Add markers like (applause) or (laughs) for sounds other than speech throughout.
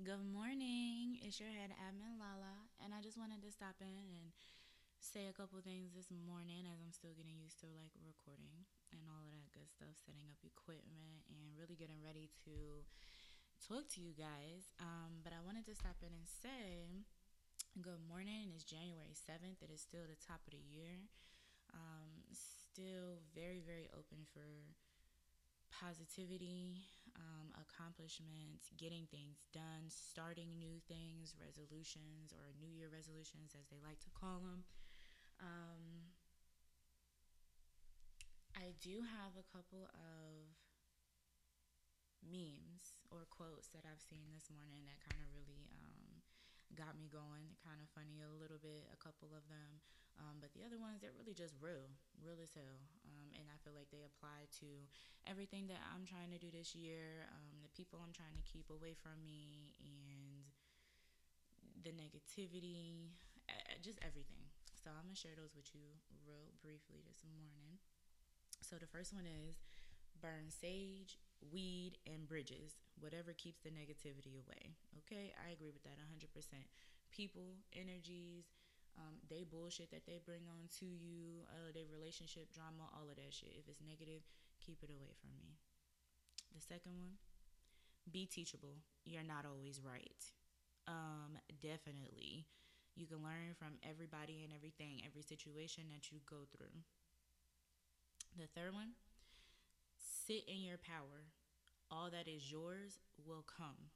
Good morning. It's your head admin Lala, and I just wanted to stop in and say a couple things this morning as I'm still getting used to like recording and all of that good stuff, setting up equipment and really getting ready to talk to you guys. Um, but I wanted to stop in and say good morning. It's January 7th. It is still the top of the year. Um, still very, very open for positivity, um, accomplishments, getting things done, starting new things, resolutions, or New Year resolutions, as they like to call them. Um, I do have a couple of memes or quotes that I've seen this morning that kind of really um, got me going. Kind of funny a little bit, a couple of them. Um, but the other ones, they're really just real, real as hell. Um, and I feel like they apply to everything that I'm trying to do this year, um, the people I'm trying to keep away from me, and the negativity, just everything. So I'm going to share those with you real briefly this morning. So the first one is burn sage, weed, and bridges, whatever keeps the negativity away. Okay, I agree with that 100%. People, energies, um, they bullshit that they bring on to you, uh, their relationship drama, all of that shit. If it's negative, keep it away from me. The second one, be teachable. You're not always right. Um, definitely. You can learn from everybody and everything, every situation that you go through. The third one, sit in your power. All that is yours will come.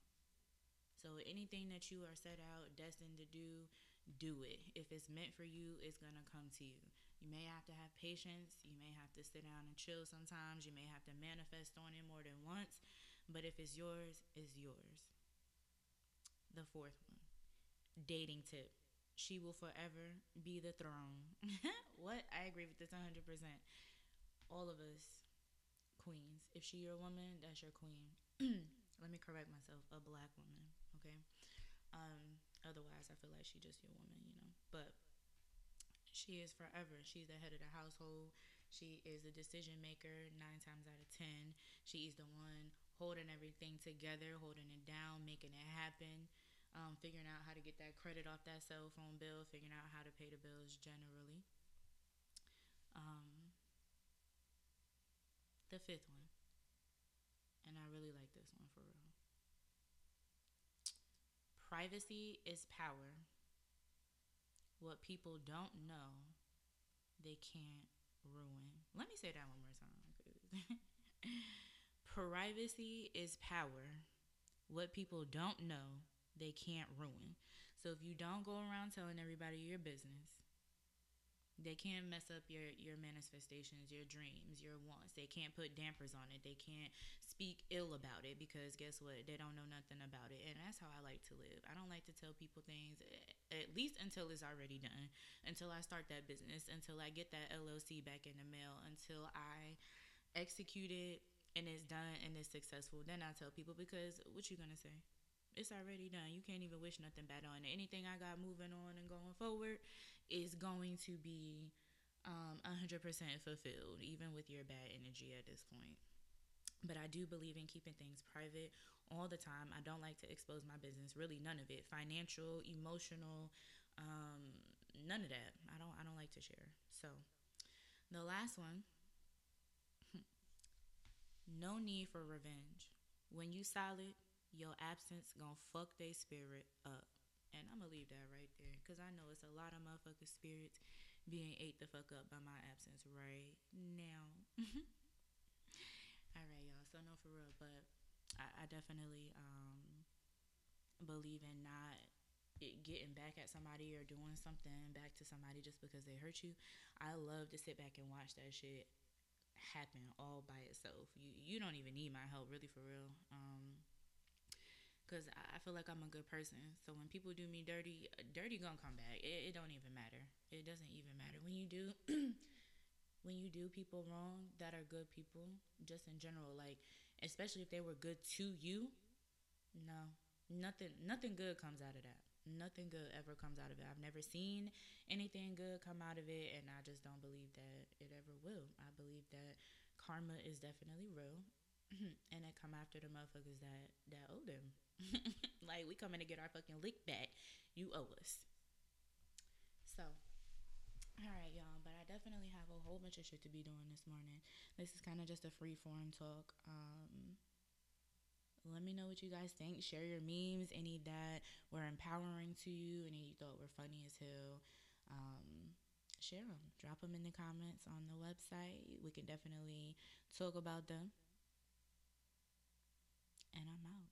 So anything that you are set out, destined to do, do it. If it's meant for you, it's going to come to you. You may have to have patience. You may have to sit down and chill sometimes. You may have to manifest on it more than once. But if it's yours, it's yours. The fourth one dating tip. She will forever be the throne. (laughs) what? I agree with this 100%. All of us queens. If she your woman, that's your queen. (clears throat) Let me correct myself. A black woman, okay? Um, otherwise, I feel like she just your woman, you know. But she is forever. She's the head of the household. She is the decision maker nine times out of ten. She's the one holding everything together, holding it down, making it happen, um, figuring out how to get that credit off that cell phone bill, figuring out how to pay the bills generally. Um, the fifth one, and I really like this one for real. Privacy is power. What people don't know, they can't ruin. Let me say that one more time. (laughs) Privacy is power. What people don't know, they can't ruin. So if you don't go around telling everybody your business, they can't mess up your your manifestations, your dreams, your wants. They can't put dampers on it. They can't speak ill about it because guess what? They don't know nothing about it. And that's how I like to live. I don't like to tell people things eh, at least until it's already done. Until I start that business, until I get that LLC back in the mail, until I execute it and it's done and it's successful. Then I tell people because what you gonna say? It's already done. You can't even wish nothing bad on it. Anything I got moving on and going forward is going to be um, 100% fulfilled, even with your bad energy at this point. But I do believe in keeping things private all the time. I don't like to expose my business, really none of it, financial, emotional, um, none of that. I don't. I don't like to share. So, the last one, (laughs) no need for revenge. When you solid, your absence gonna fuck their spirit up. And I'm gonna leave that right there because I know it's a lot of motherfucking spirits being ate the fuck up by my absence right now. (laughs) All right, y'all. So, no, for real, but I, I definitely um, believe in not getting back at somebody or doing something back to somebody just because they hurt you. I love to sit back and watch that shit happen all by itself. You you don't even need my help, really, for real. Um, Cause I feel like I'm a good person. So when people do me dirty, uh, dirty gonna come back. It, it don't even matter. It doesn't even matter when you do. (clears throat) when you do people wrong that are good people, just in general, like especially if they were good to you, no, nothing, nothing good comes out of that. Nothing good ever comes out of it. I've never seen anything good come out of it, and I just don't believe that it ever will. I believe that karma is definitely real, (clears throat) and they come after the motherfuckers that that owe them. (laughs) like we coming to get our fucking lick back. You owe us. So, all right, y'all. But I definitely have a whole bunch of shit to be doing this morning. This is kind of just a free form talk. Um, let me know what you guys think. Share your memes, any that were empowering to you, any you thought were funny as hell. Um, share them. Drop them in the comments on the website. We can definitely talk about them. And I'm out.